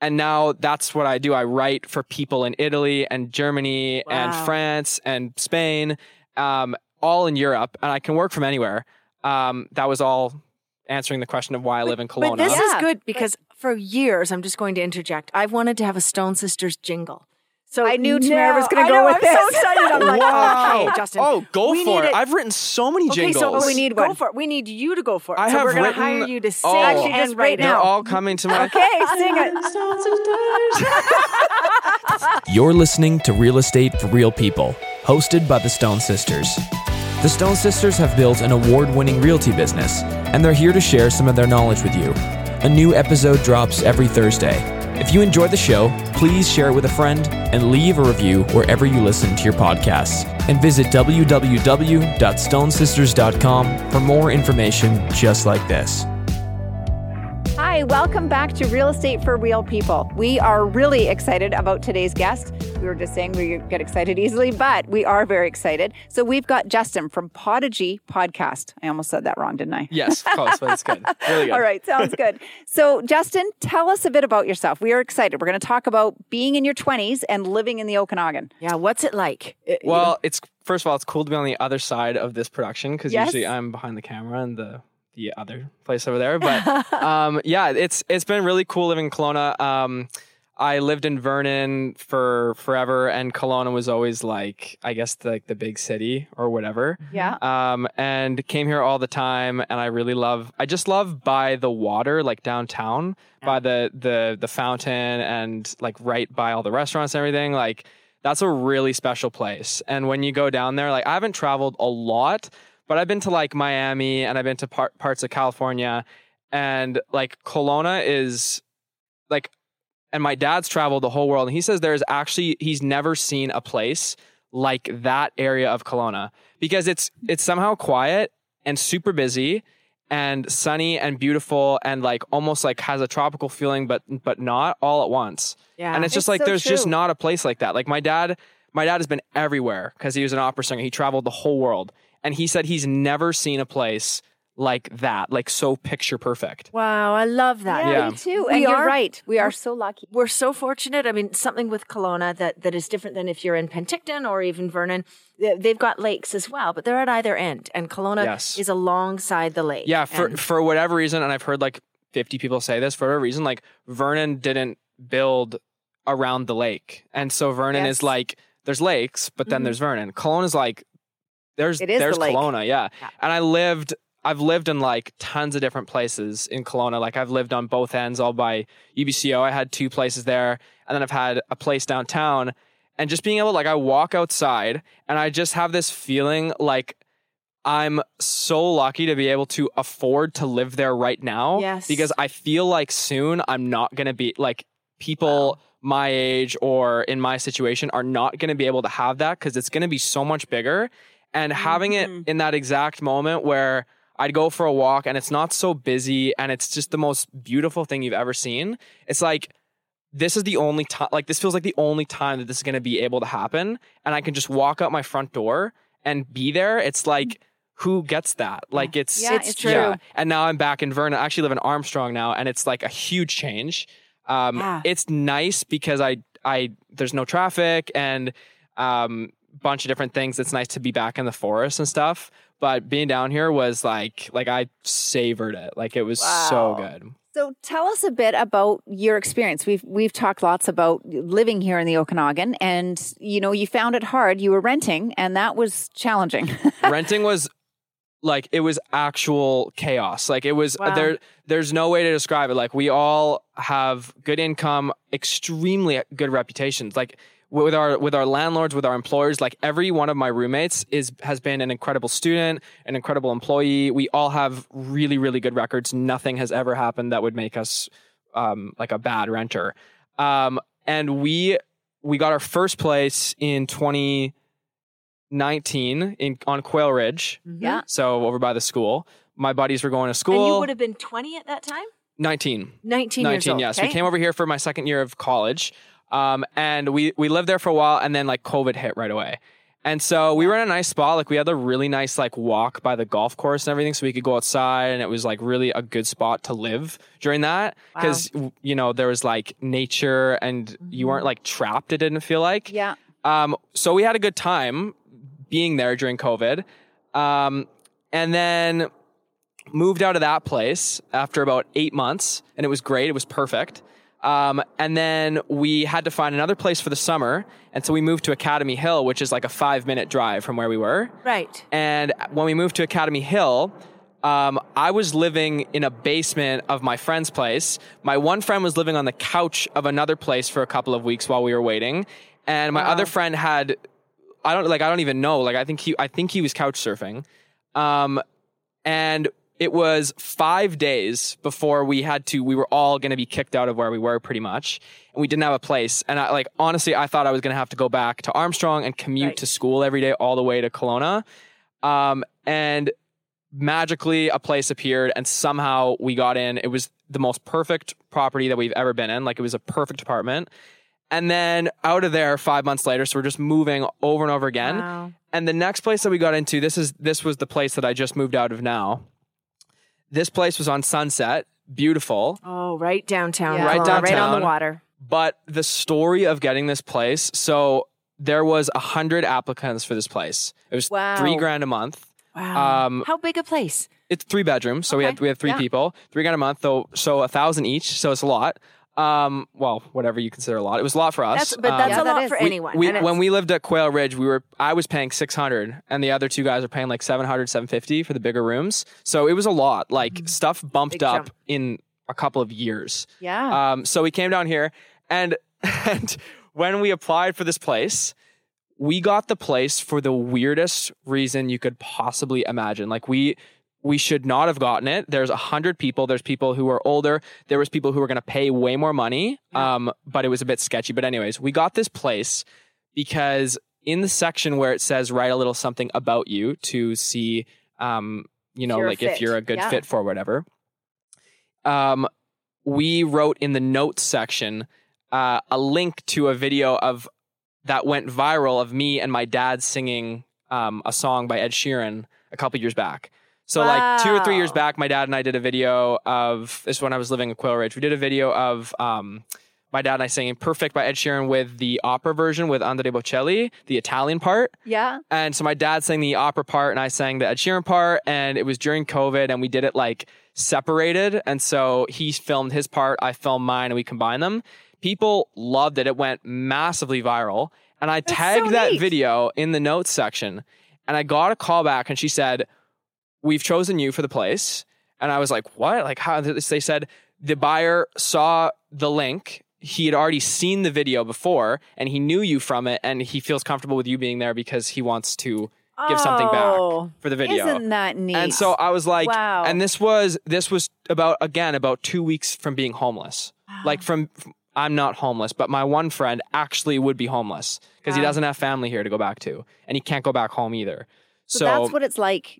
and now that's what I do. I write for people in Italy and Germany and France and Spain, um, all in Europe, and I can work from anywhere. Um, that was all answering the question of why I live in Kelowna. But this Yeah, is good because for years, I'm just going to interject. I've wanted to have a Stone Sisters jingle. So I knew Tamara was gonna go know, with I'm so excited. I'm like, wow! okay, Justin. oh, go for need it! a- I've written so many jingles. Okay, so Oh, we need go for it. We need you to go for it. I so have we're going to written- hire you to oh. sing oh. Actually, and just write right They're all coming to my. Okay, sing it. You're listening to Real Estate for Real People, hosted by the Stone Sisters. The Stone Sisters have built an award winning realty business, and they're here to share some of their knowledge with you. A new episode drops every Thursday. If you enjoy the show, please share it with a friend and leave a review wherever you listen to your podcasts. And visit www.stonesisters.com for more information just like this. Hi, welcome back to Real Estate for Real People. We are really excited about today's guest. We were just saying we get excited easily, but we are very excited. So we've got Justin from Podigy Podcast. I almost said that wrong, didn't I? Yes, close, but it's good. Really good. All right, sounds good. So, Justin, tell us a bit about yourself. We are excited. We're going to talk about being in your 20s and living in the Okanagan. Yeah, what's it like? Well, it's first of all, it's cool to be on the other side of this production because Yes. usually I'm behind the camera and the the other place over there. But um, yeah, it's it's been really cool living in Kelowna. Um, I lived in Vernon for forever, and Kelowna was always like I guess the, like the big city or whatever. Yeah. Um, and came here all the time, and I really love. I just love by the water, like downtown, by the the the fountain, and like right by all the restaurants and everything. Like that's a really special place. And when you go down there, like I haven't traveled a lot, but I've been to like Miami and I've been to par- parts of California, and like Kelowna is like. And my dad's traveled the whole world, and he says there's actually he's never seen a place like that area of Kelowna because it's it's somehow quiet and super busy and sunny and beautiful and like almost like has a tropical feeling but but not all at once. Yeah. And it's just It's like so there's just not a place like that. Like my dad my dad has been everywhere because he was an opera singer. He traveled the whole world and he said he's never seen a place like that, like so picture perfect. Wow, I love that. Yeah, Yeah. me too. We And you're are- right. We are so lucky. We're so fortunate. I mean, something with Kelowna that, that is different than if you're in Penticton or even Vernon. They- They've got lakes as well, but they're at either end. And Kelowna Yes. is alongside the lake. Yeah, for And- for whatever reason, and I've heard like 50 people say this for whatever reason, like Vernon didn't build around the lake, and so Vernon Yes. is like there's lakes, but then Mhm. there's Vernon. Kelowna is like there's there's the. Kelowna, yeah. Yeah. And I lived. I've lived in like tons of different places in Kelowna. Like I've lived on both ends, all by UBCO. I had two places there, and then I've had a place downtown. And just being able, like, I walk outside, and I just have this feeling like I'm so lucky to be able to afford to live there right now. Yes. Because I feel like soon I'm not going to be like people my age or in my situation are not going to be able to have that because it's going to be so much bigger. And having it Mhm. in that exact moment where I'd go for a walk and it's not so busy and it's just the most beautiful thing you've ever seen. It's like, this is the only time, like, this feels like the only time that this is going to be able to happen. And I can just walk out my front door and be there. It's like, who gets that? Like, it's, Yeah, It's it's true. true. And now I'm back in Vernon. I actually live in Armstrong now, and it's like a huge change. Um, Yeah. It's nice because I, I, there's no traffic and, um, bunch of different things. It's nice to be back in the forest and stuff. But being down here was like, like I savored it. Like it was so good. So tell us a bit about your experience. We've we've talked lots about living here in the Okanagan, and you know you found it hard. You were renting, and that was challenging. renting was like it was actual chaos like it was Wow. there there's no way to describe it like we all have good income extremely good reputations like with our with our landlords with our employers like every one of my roommates is has been an incredible student an incredible employee we all have really really good records nothing has ever happened that would make us um, like a bad renter um, and we we got our first place in 2019 in on Quail Ridge Mhm. yeah, so over by the school. My buddies were going to And school. you would have been 20 at that time? 19. 19, years 19, old. yes. okay? We came over here for my second year of college. Um, and we, we lived there for a while and then like COVID hit right away. And so we were in a nice spot. Like we had a really nice like walk by the golf course and everything, so we could go outside, and it was like really a good spot to live during that because you know there was like nature and you weren't like trapped. It didn't feel like. Yeah. Um, so we had a good time being there during COVID. Um, and then moved out of that place after about eight months, and it was great. It was perfect. Um, and then we had to find another place for the summer, and so we moved to Academy Hill, which is like a five minute drive from where we were. Right. And when we moved to Academy Hill, um, I was living in a basement of my friend's place. My one friend was living on the couch of another place for a couple of weeks while we were waiting, and my other friend had I don't like I don't even know like I think he I think he was couch surfing, um, and it was five days before we had to we were all going to be kicked out of where we were pretty much, and we didn't have a place. And I like honestly I thought I was going to have to go back to Armstrong and commute Right. to school every day all the way to Kelowna, um, and magically a place appeared and somehow we got in. It was the most perfect property that we've ever been in. Like it was a perfect apartment. And then out of there five months later, so we're just moving over and over again. Wow. And the next place that we got into, this is this was the place that I just moved out of now. This place was on Sunset, beautiful. Oh, right downtown. Yeah. Right Kelowna, Right on the water. But the story of getting this place, so there was a hundred applicants for this place. It was Wow. three grand a month. Wow. Um, How big a place? it's three bedrooms, so we had we had three Yeah. people, three grand a month, though, so a thousand each, so it's a lot. Um, well, whatever you consider a lot, it was a lot for us. That's, but that's Yeah, a that lot is. for We- anyone. we, when we lived at Quail Ridge, we were I was paying 600 and the other two guys were paying like 700 750 for the bigger rooms. So it was a lot. Like stuff bumped Big up jump. in a couple of years. Yeah. Um, so we came down here, and and when we applied for this place, we got the place for the weirdest reason you could possibly imagine. Like we we should not have gotten it. There's a hundred people. There's people who are older. There was people who were going to pay way more money. Um, but it was a bit sketchy. But anyways, we got this place because in the section where it says write a little something about you to see, um, you know, you're like if you're a good Yeah. fit for whatever. Um, we wrote in the notes section uh, a link to a video of that went viral of me and my dad singing um, a song by Ed Sheeran a couple years back. So like two or three years back, my dad and I did a video of this is when I was living in Quail Ridge. We did a video of um, my dad and I singing "Perfect" by Ed Sheeran with the opera version with Andrea Bocelli, the Italian part. yeah. And so my dad sang the opera part and I sang the Ed Sheeran part. And it was during COVID and we did it like separated. And so he filmed his part, I filmed mine, and we combined them. People loved it. It went massively viral. And I tagged so that video in the notes section. And I got a call back and she said, We've chosen you for the place. And I was like, What? Like, how? They said the buyer saw the link. He had already seen the video before and he knew you from it. And he feels comfortable with you being there because he wants to give something Oh, back for the video. Isn't that neat? And so I was like, Wow. and this was this was about again about two weeks from being homeless. Like from, from- I'm not homeless, but my one friend actually would be homeless because he doesn't have family here to go back to, and he can't go back home either. So, So, that's what it's like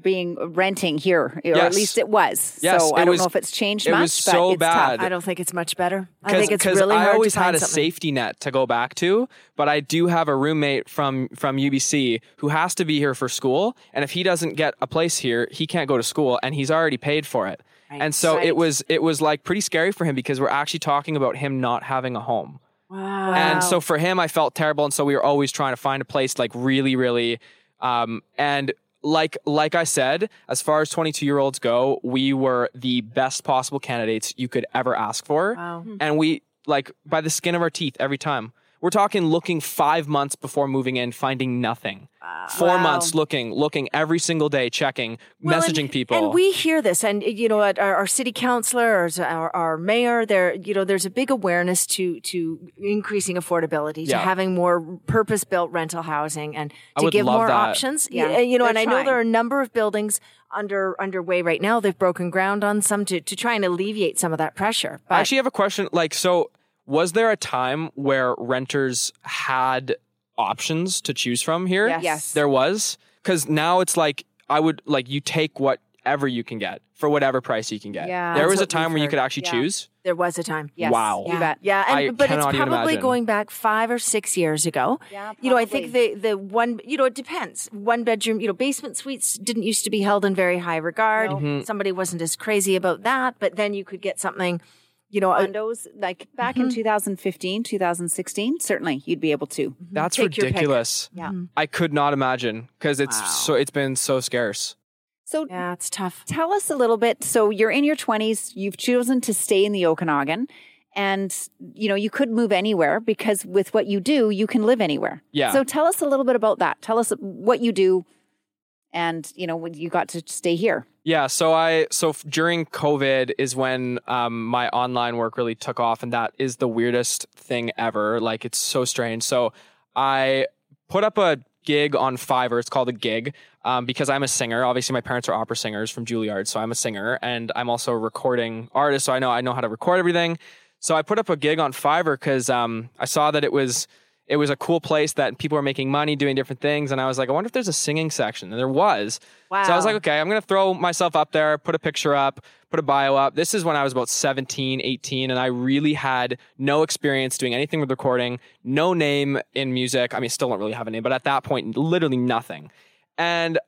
being uh, renting here, or at least it was. Yes, so I don't was- know if it's changed it much, was but so it's bad. tough. I don't think it's much better. I think it's because really I always to find had a something. safety net to go back to, but I do have a roommate from from UBC who has to be here for school, and if he doesn't get a place here, he can't go to school, and he's already paid for it. Right. And so Right. it was it was like pretty scary for him because we're actually talking about him not having a home. Wow. And so for him, I felt terrible. And so we were always trying to find a place like really, really, um, and like, like I said, as far as 22 year olds go, we were the best possible candidates you could ever ask for. Wow. And we like by the skin of our teeth every time. We're talking looking five months before moving in, finding nothing. Four Wow. months looking, looking every single day, checking, Well, messaging and, people. And we hear this, and you know, our, our city councilor, our, our mayor, there, you know, there's a big awareness to to increasing affordability, to Yeah. having more purpose-built rental housing, and to give more that. options. Yeah, Yeah, you know, they're and I know there are a number of buildings under underway right now. They've broken ground on some to to try and alleviate some of that pressure. But I actually have a question. Like, so was there a time where renters had options to choose from here? Yes. Yes. There was. Because now it's like, I would, like, you take whatever you can get for whatever price you can get. Yeah. there was a time where you could actually Yeah. choose. There was a time. Yes. Wow. You Yeah, bet. yeah, and I but it's cannot even probably imagine. going back five or six years ago. Yeah, You know, I think the the one, you know, it depends. One bedroom, you know, basement suites didn't used to be held in very high regard. Mm-hmm. Somebody wasn't as crazy about that, but then you could get something, you know, a- Condos, like back in mm-hmm. 2015, 2016, certainly you'd be able to. Mm-hmm. That's Take your pick. ridiculous. Yeah. Mm-hmm. I could not imagine because it's Wow. so it's been so scarce. So yeah, it's tough. tell us a little bit. So you're in your 20s, you've chosen to stay in the Okanagan, and you know you could move anywhere because with what you do, you can live anywhere. Yeah. So tell us a little bit about that. Tell us what you do, and you know you got to stay here. Yeah, so I so during COVID is when um, my online work really took off, and that is the weirdest thing ever. Like it's so strange. So I put up a gig on Fiverr. It's called a gig um, because I'm a singer. Obviously, my parents are opera singers from Juilliard, so I'm a singer, and I'm also a recording artist. So I know I know how to record everything. So I put up a gig on Fiverr because um, I saw that it was it was a cool place that people were making money doing different things, and I was like, I wonder if there's a singing section, and there was. Wow. So I was like, okay, I'm going to throw myself up there, put a picture up, put a bio up. This is when I was about 17, 18, and I really had no experience doing anything with recording, no name in music. I mean, still don't really have a name, but at that point, literally nothing. And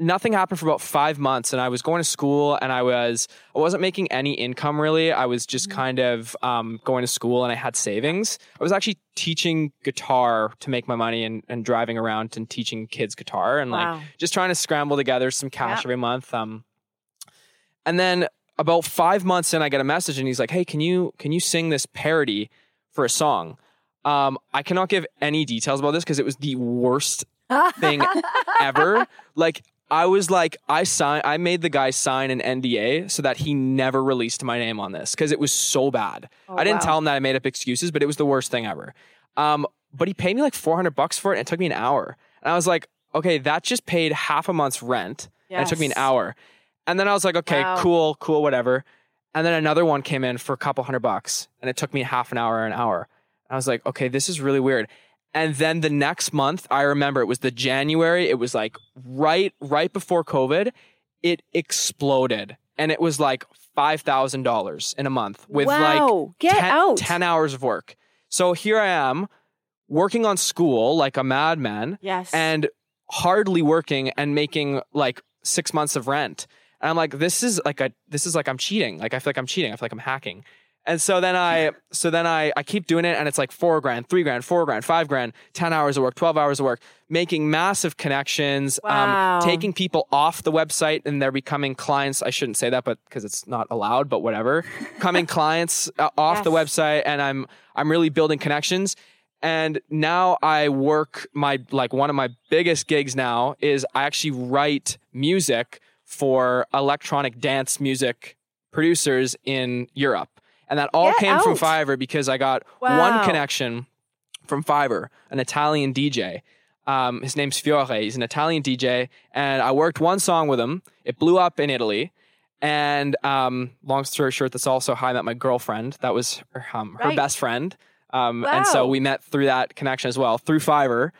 nothing happened for about five months and i was going to school and i was i wasn't making any income really i was just kind of um, going to school and i had savings i was actually teaching guitar to make my money and, and driving around and teaching kids guitar and like Wow. just trying to scramble together some cash Yeah. every month um, and then about five months in i get a message and he's like hey can you can you sing this parody for a song um, i cannot give any details about this because it was the worst thing ever. Like I was like, I signed, I made the guy sign an NDA so that he never released my name on this because it was so bad. I didn't wow. tell him that I made up excuses, but it was the worst thing ever. Um, but he paid me like 400 bucks for it and it took me an hour. And I was like, okay, that just paid half a month's rent and it took me an hour. And then I was like, okay, Wow. cool, cool, whatever. And then another one came in for a couple hundred bucks and it took me half an hour, an hour. And I was like, okay, this is really weird. And then the next month, I remember it was the January. It was like right, right before COVID. It exploded, and it was like five thousand dollars in a month with Wow. like Get 10, out. 10 hours of work. So here I am, working on school like a madman, Yes. and hardly working and making like six months of rent. And I'm like, this is like a this is like I'm cheating. Like I feel like I'm cheating. I feel like I'm hacking. And so then I so then I I keep doing it and it's like four grand, three grand, four grand, five grand, ten hours of work, twelve hours of work, making massive connections, Wow. um, taking people off the website and they're becoming clients. I shouldn't say that, but because it's not allowed, but whatever. Coming clients uh, off the website and I'm I'm really building connections. And now I work my like one of my biggest gigs now is I actually write music for electronic dance music producers in Europe. And that all Get came from. Fiverr because I got Wow. one connection from Fiverr, an Italian DJ. Um, his name's Fiore. He's an Italian DJ, and I worked one song with him. It blew up in Italy. And um, long story short, that's also how I met my girlfriend. That was her, um, her Right. best friend. Um, And so we met through that connection as well, through Fiverr.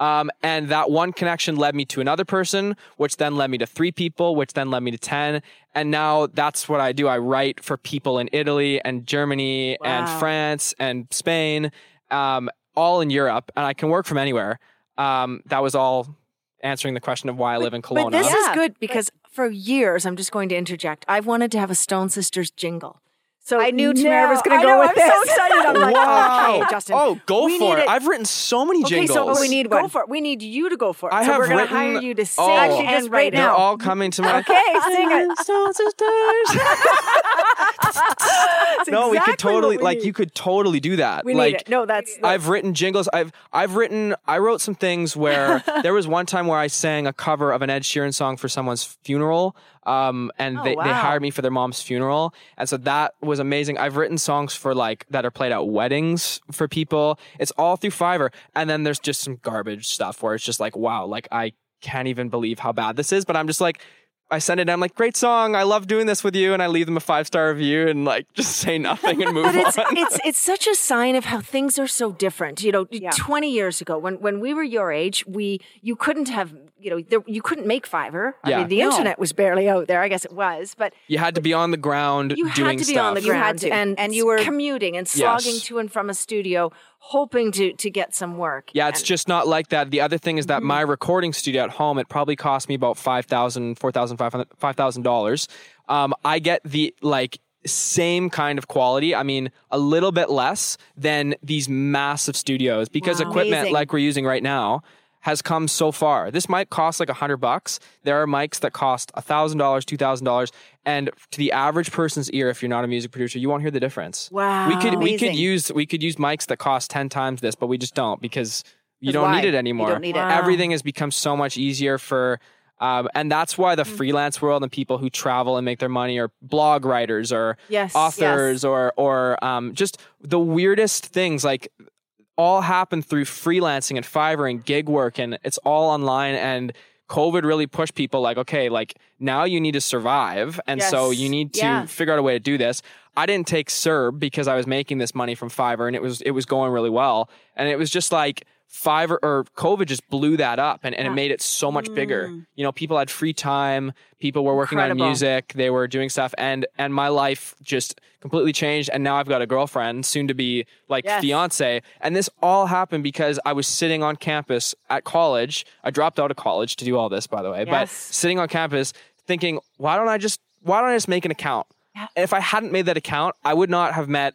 Um, and that one connection led me to another person, which then led me to three people, which then led me to 10. And now that's what I do. I write for people in Italy and Germany and France and Spain, um, all in Europe. And I can work from anywhere. Um, that was all answering the question of why I live in Kelowna. But this Yeah. is good because for years, I'm just going to interject. I've wanted to have a Stone Sisters jingle. So I knew Tamara was gonna go know, with I'm so excited. I'm like, wow. okay, Justin. oh, go for need it. I've written so many jingles. okay, so Oh, we need one. go for it. We need you to go for it. I so have we're going to hire you to oh. sing Oh. Actually, and just write right it. They're all coming to my Okay, sing it. Stone Sisters. That's no, we could totally we like need. you could totally do that. We like need it. No, that's, I've written jingles. I've I've written. I wrote some things where there was one time where I sang a cover of an Ed Sheeran song for someone's funeral, um, and Oh, they, they hired me for their mom's funeral, and so that was amazing. I've written songs for like that are played at weddings for people. It's all through Fiverr, and then there's just some garbage stuff where it's just like, wow, like I can't even believe how bad this is, but I'm just like. I send it. and I'm like, great song. I love doing this with you, and I leave them a five star review and like just say nothing and move But it's on. it's it's such a sign of how things are so different. You know, Yeah. 20 years ago when when we were your age, we you couldn't have you know, there, you couldn't make Fiverr. I Yeah. mean, the No. internet was barely out there. I guess it was, but You had to be on the ground you doing had to be stuff. on the You had ground to. and And you were- commuting and slogging Yes. to and from a studio, hoping to to get some work. Yeah, it's And- just not like that. The other thing is Mm-hmm. that my recording studio at home, it probably cost me about five thousand, four thousand, five hundred, five thousand dollars. Um, I get the like same kind of quality. I mean, a little bit less than these massive studios because Wow. equipment Amazing. like we're using right now has come so far. This mic costs like a hundred bucks. There are mics that cost a thousand dollars, two thousand dollars, and to the average person's ear, if you're not a music producer, you won't hear the difference. Wow. we could we could use we could use mics that cost ten times this, but we just don't because you don't why? need it You anymore. don't need it. Wow. Everything has become so much easier for. Um, and that's why the freelance world and people who travel and make their money are blog writers or Yes, authors or or um, just the weirdest things like all happened through freelancing and Fiverr and gig work and it's all online and COVID really pushed people like okay like now you need to survive and so you need to Yeah. figure out a way to do this. I didn't take CERB because I was making this money from Fiverr and it was it was going really well and it was just like Fiverr or COVID just blew that up and, and it made it so much bigger. Mm. You know, people had free time, people were working Incredible. on music, they were doing stuff and and my life just completely changed and now I've got a girlfriend, soon to be like Yes. fiance. And this all happened because I was sitting on campus at college. I dropped out of college to do all this by the way, but sitting on campus thinking, why don't I just why don't I just make an account? And if I hadn't made that account, I would not have met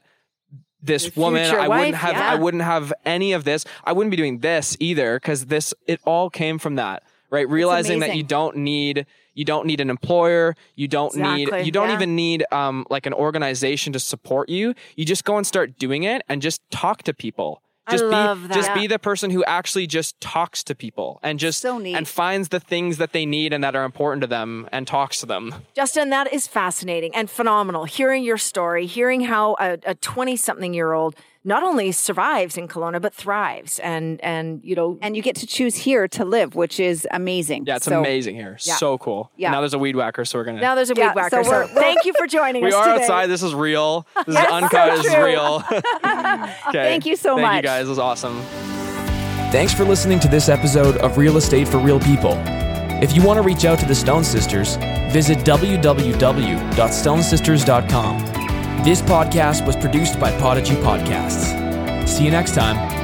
this woman. I wouldn't have yeah. I wouldn't have any of this. I wouldn't be doing this either because this it all came from that. Right? Realizing that you don't need you don't need an employer, you don't Exactly, need you don't yeah. even need um like an organization to support you. You just go and start doing it and just talk to people. I Just love be just be the person who actually just talks to people and just So and finds the things that they need and that are important to them and talks to them. Justin, that is fascinating and phenomenal. Hearing your story, hearing how a 20 something year old not only survives in Kelowna, but thrives. And, and, you know, And you get to choose here to live, which is amazing. Yeah, it's So- amazing here. yeah. So cool. Yeah. Now there's a weed whacker, so we're gonna now there's a weed Yeah, so whacker. So, we're- thank you for joining We us We are today. outside. This is real. This is Yes, so uncut. this is real. okay. Thank you so Thank much. you guys. It was awesome. Thanks for listening to this episode of Real Estate for Real People. If you want to reach out to the Stone Sisters, visit www.stonesisters.com. This podcast was produced by Podigy Podcasts. See you next time.